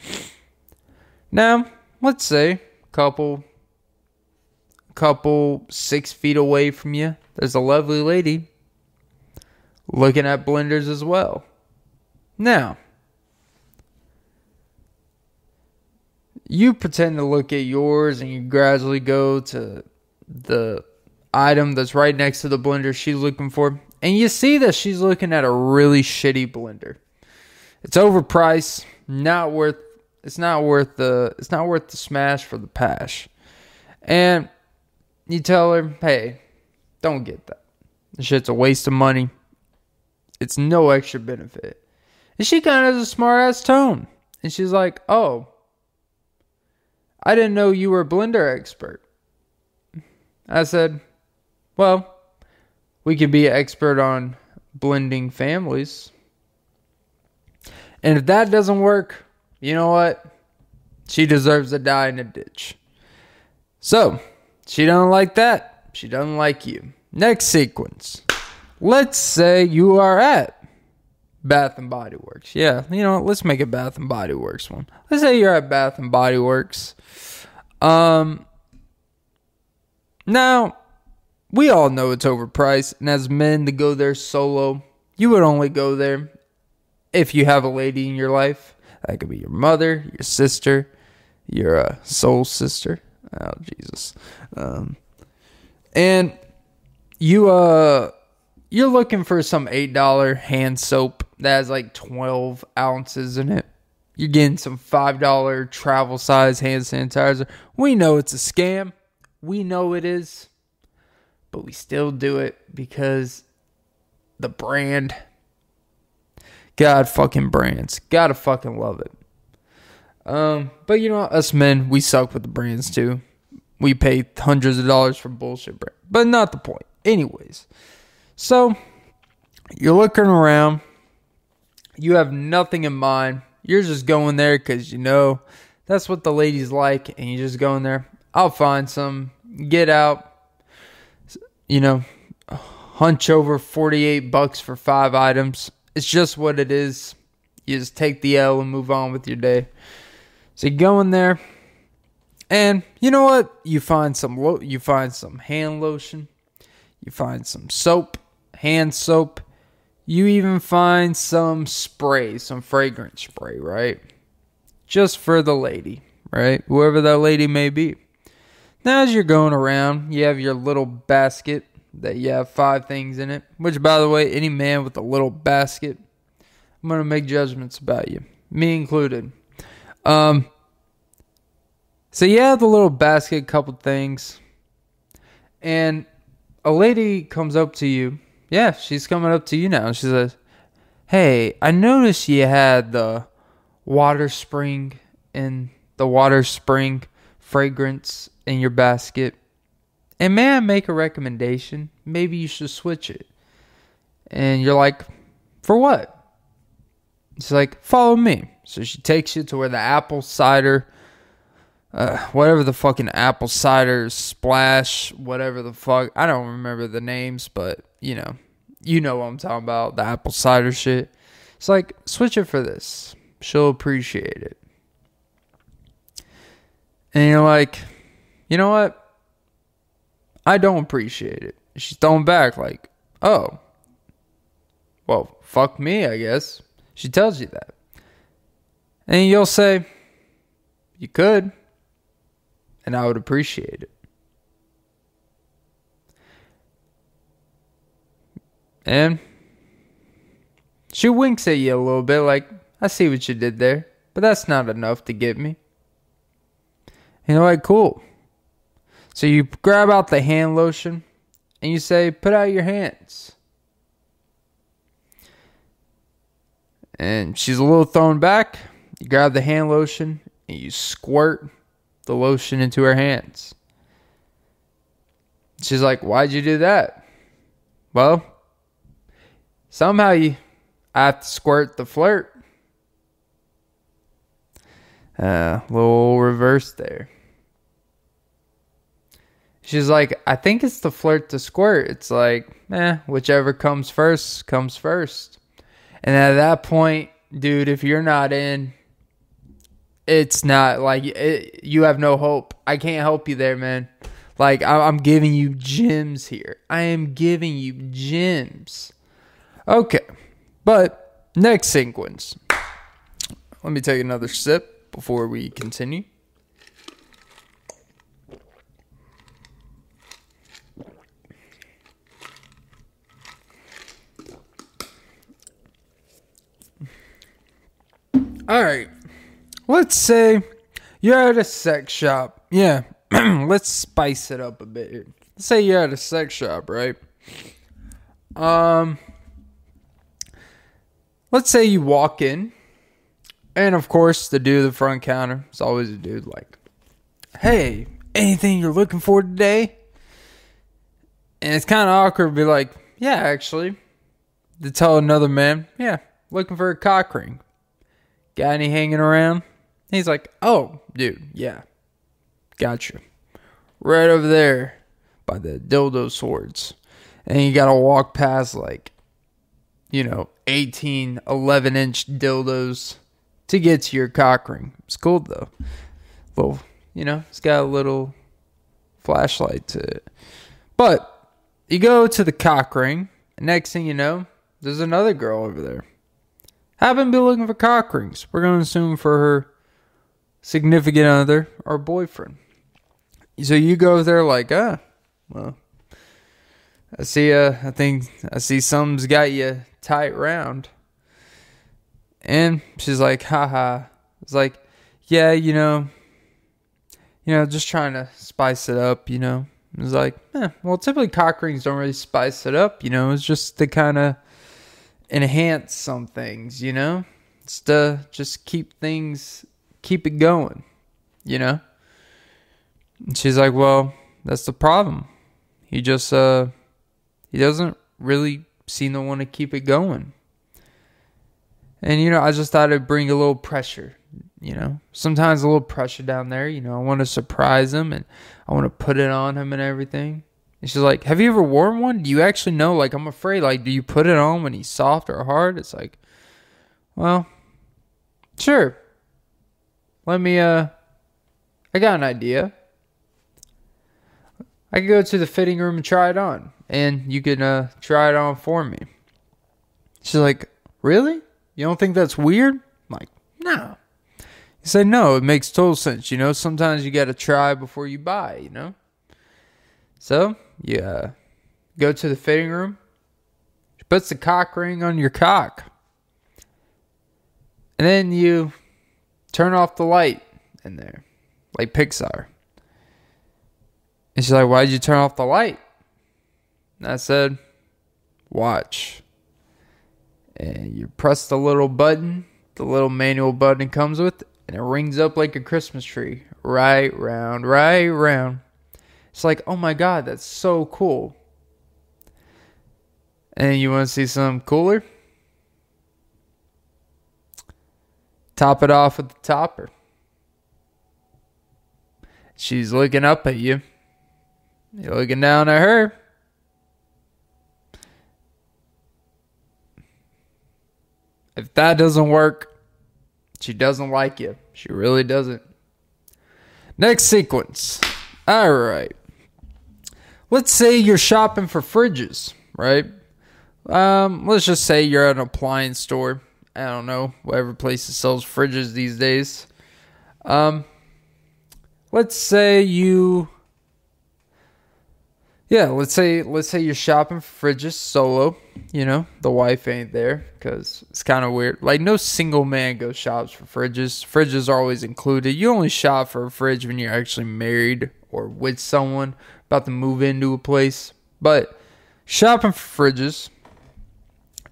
Now, let's say couple couple six feet away from you, there's a lovely lady looking at blenders as well. Now, you pretend to look at yours and you gradually go to the item that's right next to the blender she's looking for, and you see that she's looking at a really shitty blender. It's overpriced, not worth it's not worth the it's not worth the smash for the pash. And you tell her, hey, don't get that. This shit's a waste of money. It's no extra benefit. And she kind of has a smart ass tone. And she's like, oh, I didn't know you were a blender expert. I said, well, we could be an expert on blending families. And if that doesn't work, you know what? She deserves to die in a ditch. So, she doesn't like that. She doesn't like you. Next sequence. Let's say you are at Bath and Body Works. Yeah, you know, let's make it Bath and Body Works one. Let's say you're at Bath and Body Works. Um now we all know it's overpriced, and as men to go there solo, you would only go there if you have a lady in your life. That could be your mother, your sister, your uh, soul sister. Oh Jesus. Um, and you uh you're looking for some eight dollar hand soap that has like twelve ounces in it. You're getting some five dollar travel size hand sanitizer. We know it's a scam. We know it is. But we still do it because the brand. God fucking brands. Gotta fucking love it. Um, but you know, us men, we suck with the brands too. We pay hundreds of dollars for bullshit brand. But not the point. Anyways. So you're looking around. You have nothing in mind. You're just going there because you know that's what the ladies like, and you just go in there. I'll find some. Get out. You know, hunch over 48 bucks for five items. It's just what it is. You just take the L and move on with your day. So you go in there, and you know what? You find some lo- you find some hand lotion, you find some soap, hand soap. You even find some spray, some fragrance spray, right? Just for the lady, right? Whoever that lady may be. Now, as you're going around, you have your little basket that you have five things in it. Which, by the way, any man with a little basket, I'm going to make judgments about you, me included. Um, so yeah, the little basket, couple things, and a lady comes up to you. Yeah, she's coming up to you now. She says, "Hey, I noticed you had the water spring and the water spring fragrance in your basket. And may I make a recommendation? Maybe you should switch it." And you're like, "For what?" She's like, "Follow me." So she takes you to where the apple cider, uh, whatever the fucking apple cider splash, whatever the fuck. I don't remember the names, but you know, you know what I'm talking about. The apple cider shit. It's like, switch it for this. She'll appreciate it. And you're like, you know what? I don't appreciate it. She's throwing back, like, oh, well, fuck me, I guess. She tells you that. And you'll say, You could, and I would appreciate it. And she winks at you a little bit, like, I see what you did there, but that's not enough to get me. And you're like, Cool. So you grab out the hand lotion and you say, Put out your hands. And she's a little thrown back you grab the hand lotion and you squirt the lotion into her hands. She's like, Why'd you do that? Well, somehow you I have to squirt the flirt. Uh, little reverse there. She's like, I think it's the flirt to squirt. It's like, eh, whichever comes first, comes first. And at that point, dude, if you're not in, it's not like it, you have no hope. I can't help you there, man. Like I'm giving you gems here. I am giving you gems. Okay, but next sequence. Let me take another sip before we continue. All right. Let's say you're at a sex shop. Yeah. Let's spice it up a bit. Let's say you're at a sex shop, right? Um Let's say you walk in and of course the dude at the front counter is always a dude like, "Hey, anything you're looking for today?" And it's kind of awkward to be like, "Yeah, actually." To tell another man, "Yeah, looking for a cock ring." Got any hanging around? He's like, oh, dude, yeah. Gotcha. Right over there by the dildo swords. And you gotta walk past like, you know, 18, 11 inch dildos to get to your cock ring. It's cool though. Little, you know, it's got a little flashlight to it. But you go to the cock ring, and next thing you know, there's another girl over there haven't been looking for cock rings. We're going to assume for her significant other or boyfriend. So you go there like, ah, well, I see. Uh, I think I see some's got you tight round. And she's like, haha. It's like, yeah, you know, you know, just trying to spice it up, you know. It's like, eh, well, typically cock rings don't really spice it up, you know. It's just to kind of enhance some things, you know? It's to just keep things, keep it going, you know? And she's like, well, that's the problem. He just, uh, he doesn't really seem to want to keep it going. And, you know, I just thought it'd bring a little pressure, you know? Sometimes a little pressure down there, you know? I want to surprise him and I want to put it on him and everything. And she's like, Have you ever worn one? Do you actually know? Like, I'm afraid. Like, do you put it on when he's soft or hard? It's like, Well, sure. Let me, uh, I got an idea. I could go to the fitting room and try it on. And you can, uh, try it on for me. She's like, Really? You don't think that's weird? I'm like, No. You say, No, it makes total sense. You know, sometimes you got to try before you buy, you know? So you uh, go to the fitting room. She puts the cock ring on your cock. And then you turn off the light in there, like Pixar. And she's like, Why'd you turn off the light? And I said, Watch. And you press the little button, the little manual button comes with, and it rings up like a Christmas tree. Right round, right round. It's like, oh my god, that's so cool. And you want to see something cooler? Top it off with the topper. She's looking up at you. You're looking down at her. If that doesn't work, she doesn't like you. She really doesn't. Next sequence. All right let's say you're shopping for fridges, right? Um, let's just say you're at an appliance store. I don't know, whatever place that sells fridges these days. Um, let's say you yeah let's say let's say you're shopping for fridges solo you know the wife ain't there because it's kind of weird like no single man goes shops for fridges fridges are always included you only shop for a fridge when you're actually married or with someone about to move into a place. But shopping for fridges.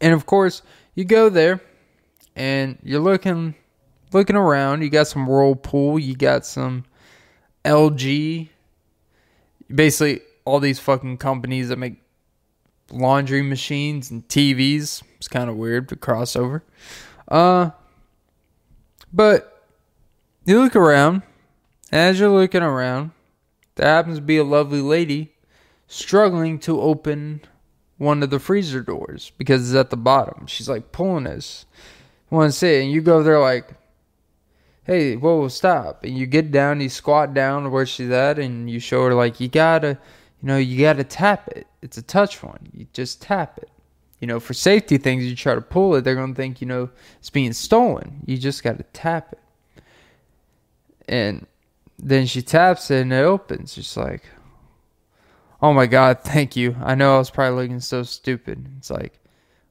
And of course, you go there and you're looking looking around. You got some Whirlpool, you got some LG. Basically all these fucking companies that make laundry machines and TVs. It's kind of weird to crossover. Uh but you look around, as you're looking around, there happens to be a lovely lady struggling to open one of the freezer doors because it's at the bottom. She's like pulling this. Want to say, and you go there like, "Hey, whoa, stop!" And you get down, you squat down where she's at, and you show her like, "You gotta, you know, you gotta tap it. It's a touch one. You just tap it." You know, for safety things, you try to pull it, they're gonna think you know it's being stolen. You just gotta tap it. And then she taps it and it opens. Just like, oh my God, thank you. I know I was probably looking so stupid. It's like,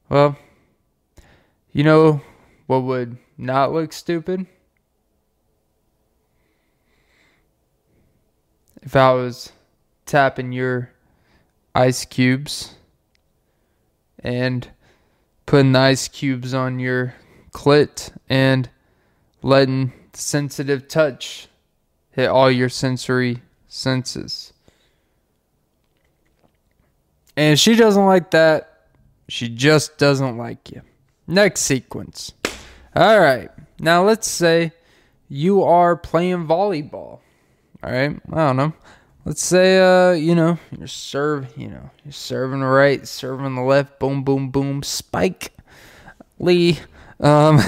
well, you know what would not look stupid? If I was tapping your ice cubes and putting the ice cubes on your clit and letting sensitive touch hit all your sensory senses. And if she doesn't like that, she just doesn't like you. Next sequence. All right. Now let's say you are playing volleyball. All right. I don't know. Let's say uh, you know, you're serve, you know, you're serving the right, serving the left, boom, boom, boom, spike. Lee. Um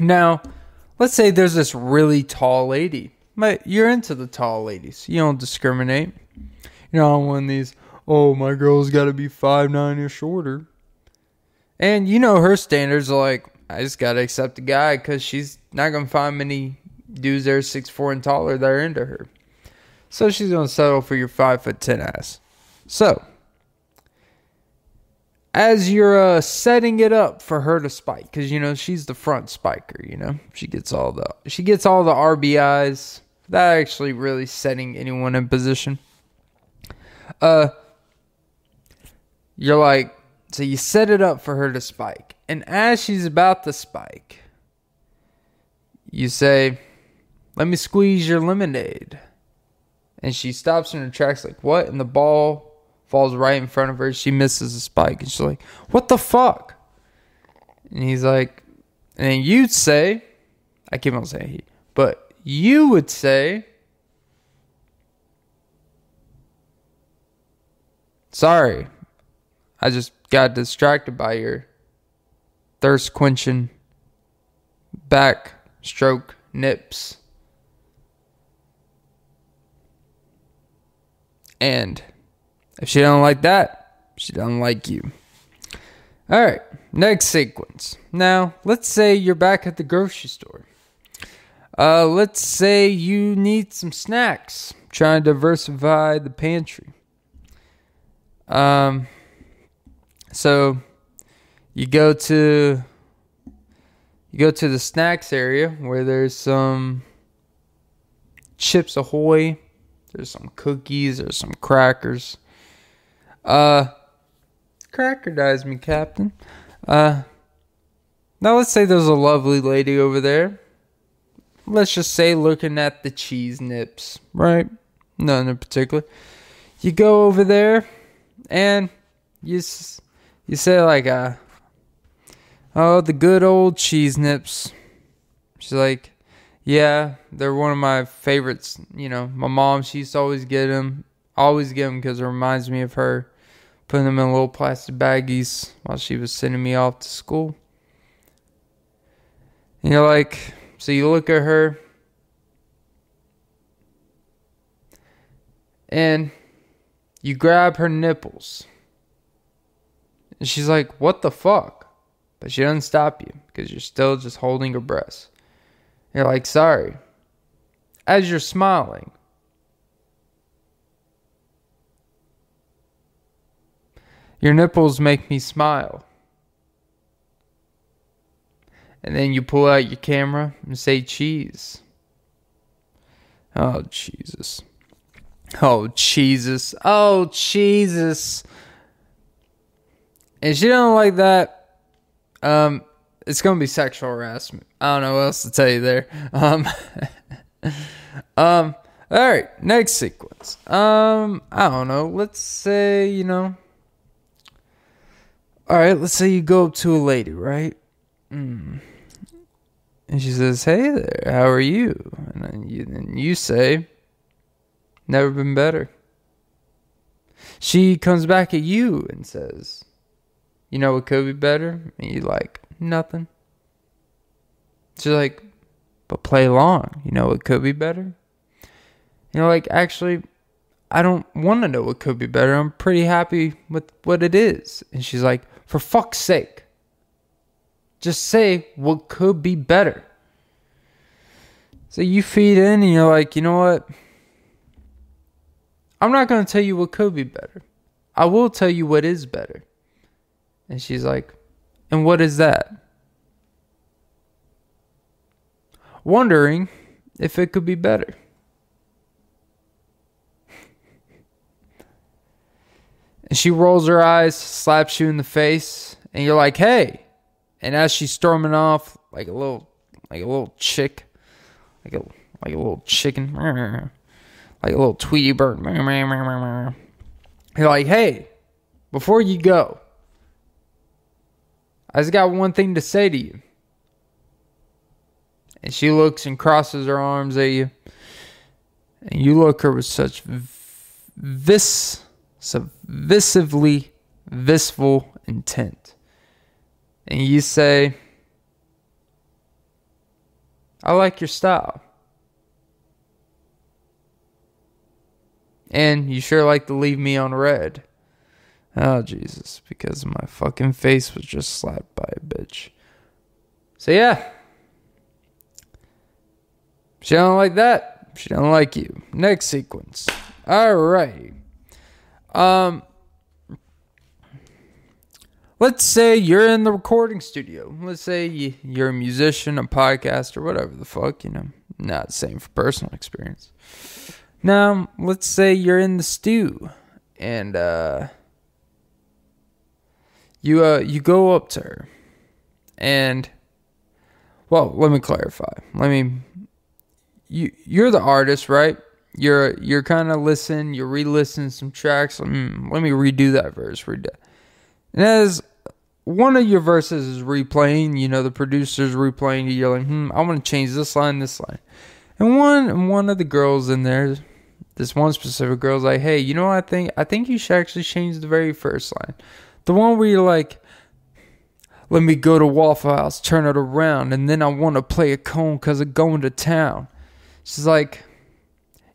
Now, let's say there's this really tall lady. But you're into the tall ladies. You don't discriminate. You're not one of these, oh, my girl's got to be five nine or shorter. And you know her standards are like, I just got to accept a guy because she's not going to find many dudes that are six four and taller that are into her. So she's going to settle for your five foot ten ass. So, as you're uh, setting it up for her to spike, because you know she's the front spiker. You know she gets all the she gets all the RBIs. That actually really setting anyone in position. Uh, you're like, so you set it up for her to spike, and as she's about to spike, you say, "Let me squeeze your lemonade," and she stops in her tracks, like, "What?" And the ball falls right in front of her. She misses a spike, and she's like, "What the fuck?" And he's like, and you'd say, I keep on saying he, but you would say, "Sorry, I just got distracted by your thirst quenching back stroke nips." And if she don't like that, she don't like you. All right, next sequence. Now, let's say you're back at the grocery store. Uh, let's say you need some snacks, trying to diversify the pantry. Um, so you go to you go to the snacks area where there's some chips ahoy, there's some cookies, there's some crackers. Uh, crackerdize me, Captain. Uh, now let's say there's a lovely lady over there. Let's just say looking at the cheese nips, right? None in particular. You go over there and you you say like, uh, oh, the good old cheese nips. She's like, yeah, they're one of my favorites. You know, my mom, she used to always get them always get them because it reminds me of her putting them in little plastic baggies while she was sending me off to school. And you're like, so you look at her, and you grab her nipples. And she's like, what the fuck? But she doesn't stop you because you're still just holding her breast. You're like, sorry. As you're smiling, Your nipples make me smile. And then you pull out your camera and say cheese. Oh, Jesus. Oh, Jesus. Oh, Jesus. And she don't like that. Um, it's gonna be sexual harassment. I don't know what else to tell you there. Um, um, all right, next sequence. Um, I don't know. Let's say you know all right, let's say you go up to a lady, right? mm. and she says, "Hey there, how are you?" And then you, and you say, "Never been better." She comes back at you and says, "You know what could be better?" And you like nothing. She's like, "But play along. You know what could be better?" You know, like actually, I don't want to know what could be better. I'm pretty happy with what it is. And she's like, "For fuck's sake." Just say what could be better. So you feed in and you're like, you know what? I'm not going to tell you what could be better. I will tell you what is better. And she's like, and what is that? Wondering if it could be better. And she rolls her eyes, slaps you in the face, and you're like, hey, and as she's storming off, like a little, like a little chick, like a like a little chicken, like a little Tweety bird. You're like, hey, before you go, I just got one thing to say to you. And she looks and crosses her arms at you, and you look her with such vis, subvisively visful intent and you say, I like your style. And you sure like to leave me on red. Oh, Jesus, because my fucking face was just slapped by a bitch. So, yeah. She don't like that. She don't like you. Next sequence. All right. Um, let's say you're in the recording studio. Let's say you're a musician, a podcaster, whatever the fuck, you know. Not same for personal experience. Now, let's say you're in the stew and uh you uh you go up to her and well, let me clarify. Let me you you're the artist, right? You're you're kind of listen, you're re-listening some tracks. Mm, let me redo that verse. That. And as one of your verses is replaying, you know, the producer's replaying, you're like, hmm, I want to change this line, this line. And one one of the girls in there, this one specific girl's like, hey, you know what I think? I think you should actually change the very first line. The one where you're like, let me go to Waffle House, turn it around, and then I want to play a cone because I'm going to town. She's like,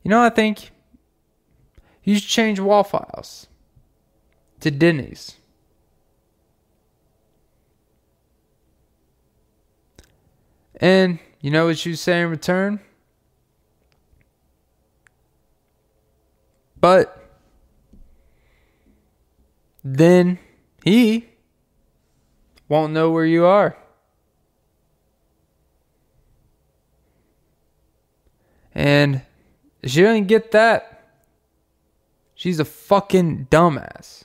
you know, I think you should change Waffle House to Denny's. And you know what you say in return? But then he won't know where you are. And she doesn't get that. She's a fucking dumbass.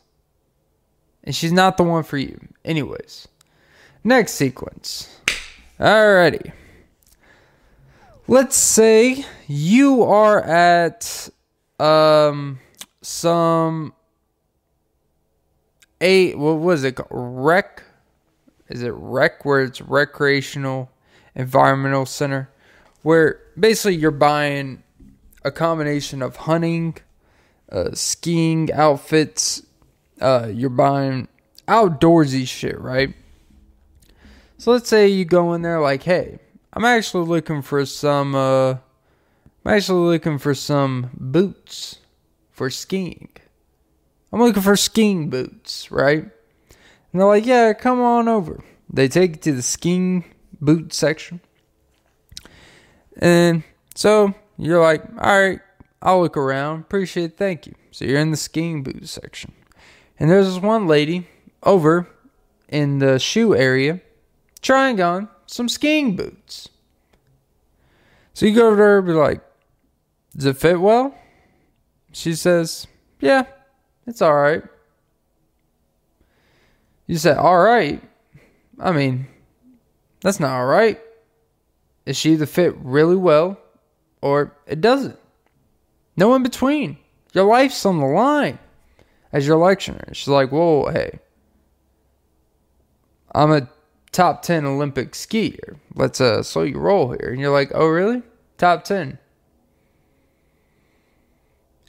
And she's not the one for you. Anyways, next sequence. Alrighty. Let's say you are at um some a what was it rec is it rec where it's recreational environmental center where basically you're buying a combination of hunting uh, skiing outfits uh, you're buying outdoorsy shit right so let's say you go in there like, hey, I'm actually looking for some uh I'm actually looking for some boots for skiing. I'm looking for skiing boots, right? And they're like, yeah, come on over. They take you to the skiing boot section. And so you're like, all right, I'll look around. Appreciate it. Thank you. So you're in the skiing boot section. And there's this one lady over in the shoe area trying on some skiing boots. So you go over to her and be like, Does it fit well? She says, Yeah, it's all right. You say, All right. I mean, that's not all right. Is she either fit really well or it doesn't? No in between. Your life's on the line as your lecturer. She's like, Whoa, hey. I'm a top 10 Olympic skier. Let's uh, slow your roll here. And you're like, oh, really? Top 10.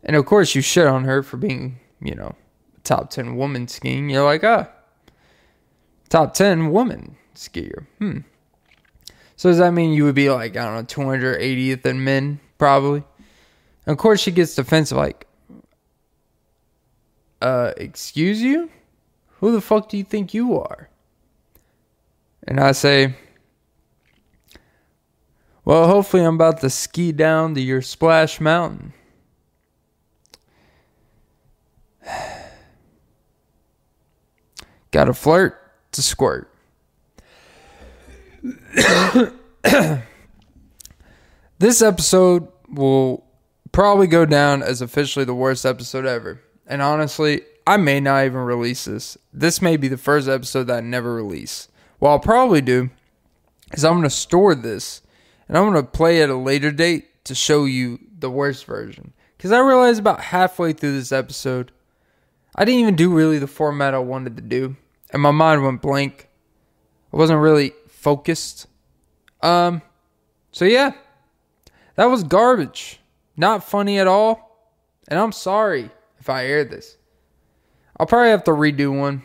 And of course, you shit on her for being, you know, top 10 woman skiing. You're like, ah, top 10 woman skier. Hmm. So does that mean you would be like, I don't know, 280th in men? Probably. And of course, she gets defensive, like, uh, excuse you? Who the fuck do you think you are? And I say, well, hopefully I'm about to ski down to your splash mountain. Got to flirt to squirt. this episode will probably go down as officially the worst episode ever. And honestly, I may not even release this. This may be the first episode that I never release. What I'll probably do is I'm going to store this and I'm going to play at a later date to show you the worst version. Because I realized about halfway through this episode, I didn't even do really the format I wanted to do. And my mind went blank. I wasn't really focused. Um, so yeah, that was garbage. Not funny at all. And I'm sorry if I air this. I'll probably have to redo one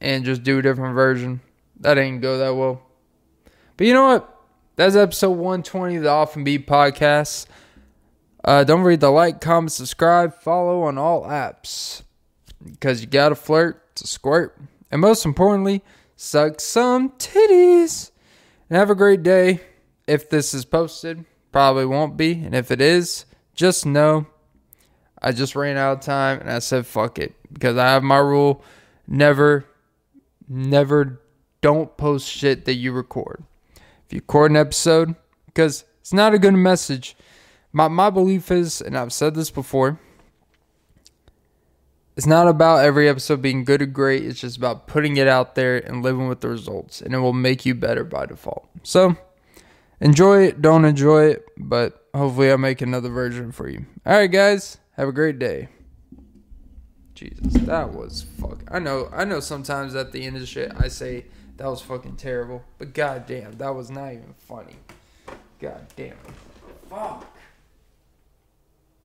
and just do a different version. That ain't go that well. But you know what? That's episode 120 of the Off and Beat podcast. Uh, don't forget to like, comment, subscribe, follow on all apps. Because you gotta flirt to squirt. And most importantly, suck some titties. And have a great day. If this is posted, probably won't be. And if it is, just know I just ran out of time and I said fuck it. Because I have my rule never, never don't post shit that you record. If you record an episode, because it's not a good message. My my belief is, and I've said this before, it's not about every episode being good or great. It's just about putting it out there and living with the results, and it will make you better by default. So enjoy it, don't enjoy it, but hopefully I'll make another version for you. All right, guys, have a great day. Jesus, that was fuck. I know, I know. Sometimes at the end of the shit, I say that was fucking terrible. But goddamn, that was not even funny. God damn it. Fuck.